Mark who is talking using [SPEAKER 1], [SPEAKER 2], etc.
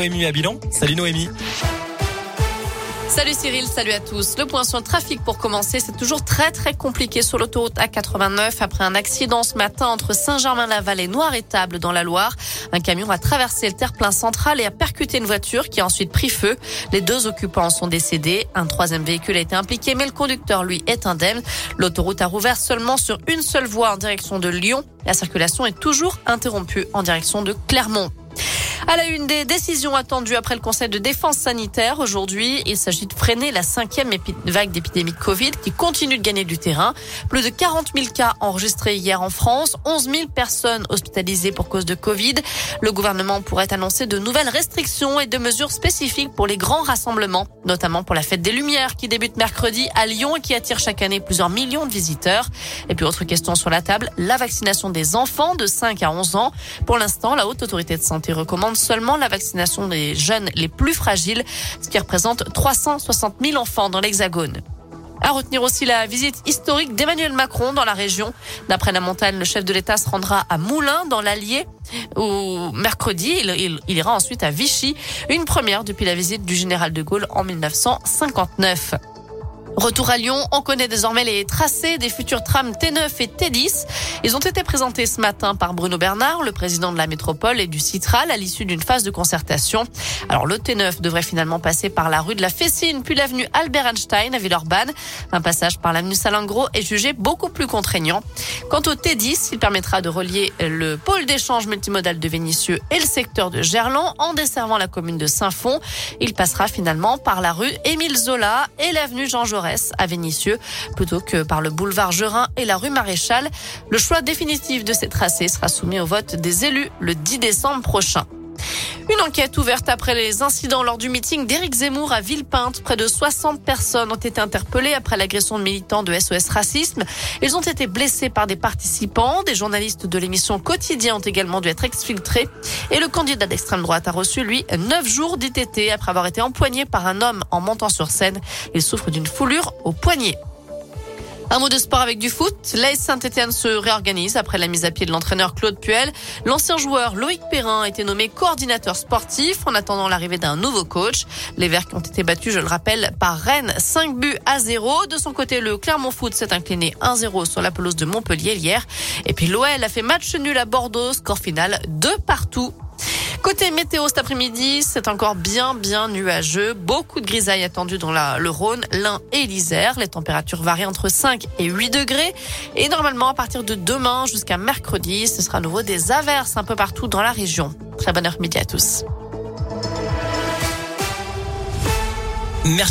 [SPEAKER 1] Noémie. Salut Noémie.
[SPEAKER 2] Salut Cyril, salut à tous. Le point sur le trafic pour commencer, c'est toujours très très compliqué sur l'autoroute A89 après un accident ce matin entre Saint-Germain-la-Vallée et Noir-Étable dans la Loire. Un camion a traversé le terre-plein central et a percuté une voiture qui a ensuite pris feu. Les deux occupants sont décédés. Un troisième véhicule a été impliqué, mais le conducteur, lui, est indemne. L'autoroute a rouvert seulement sur une seule voie en direction de Lyon. La circulation est toujours interrompue en direction de Clermont. À la une des décisions attendues après le Conseil de défense sanitaire aujourd'hui, il s'agit de freiner la cinquième vague d'épidémie de Covid qui continue de gagner du terrain. Plus de 40 000 cas enregistrés hier en France, 11 000 personnes hospitalisées pour cause de Covid. Le gouvernement pourrait annoncer de nouvelles restrictions et de mesures spécifiques pour les grands rassemblements, notamment pour la fête des Lumières qui débute mercredi à Lyon et qui attire chaque année plusieurs millions de visiteurs. Et puis autre question sur la table, la vaccination des enfants de 5 à 11 ans. Pour l'instant, la Haute Autorité de Santé recommande seulement la vaccination des jeunes les plus fragiles, ce qui représente 360 000 enfants dans l'Hexagone. À retenir aussi la visite historique d'Emmanuel Macron dans la région. D'après la montagne, le chef de l'État se rendra à Moulins, dans l'Allier, au mercredi. Il, il, ira ensuite à Vichy, une première depuis la visite du général de Gaulle en 1959. Retour à Lyon, on connaît désormais les tracés des futurs trams T9 et T10. Ils ont été présentés ce matin par Bruno Bernard, le président de la métropole et du Citral, à l'issue d'une phase de concertation. Alors le T9 devrait finalement passer par la rue de la Fessine, puis l'avenue Albert Einstein à Villeurbanne. Un passage par l'avenue Salingro est jugé beaucoup plus contraignant. Quant au T10, il permettra de relier le pôle d'échange multimodal de Vénissieux et le secteur de Gerland en desservant la commune de Saint-Fond. Il passera finalement par la rue Émile Zola et l'avenue Jean À Vénissieux plutôt que par le boulevard Gerin et la rue Maréchal. Le choix définitif de ces tracés sera soumis au vote des élus le 10 décembre prochain. Une enquête ouverte après les incidents lors du meeting d'Éric Zemmour à Villepinte. Près de 60 personnes ont été interpellées après l'agression de militants de SOS Racisme. Ils ont été blessés par des participants. Des journalistes de l'émission Quotidien ont également dû être exfiltrés. Et le candidat d'extrême droite a reçu, lui, 9 jours d'ITT après avoir été empoigné par un homme en montant sur scène. Il souffre d'une foulure au poignet. Un mot de sport avec du foot. L'AS Saint-Etienne se réorganise après la mise à pied de l'entraîneur Claude Puel. L'ancien joueur Loïc Perrin a été nommé coordinateur sportif en attendant l'arrivée d'un nouveau coach. Les Verts qui ont été battus, je le rappelle, par Rennes 5 buts à 0. De son côté, le Clermont Foot s'est incliné 1-0 sur la pelouse de Montpellier hier. Et puis l'OL a fait match nul à Bordeaux, score final 2 partout Côté météo cet après-midi, c'est encore bien bien nuageux. Beaucoup de grisailles attendues dans le Rhône, l'Ain et l'Isère. Les températures varient entre 5 et 8 degrés. Et normalement, à partir de demain jusqu'à mercredi, ce sera à nouveau des averses un peu partout dans la région. Très bonne heure midi à tous. Merci.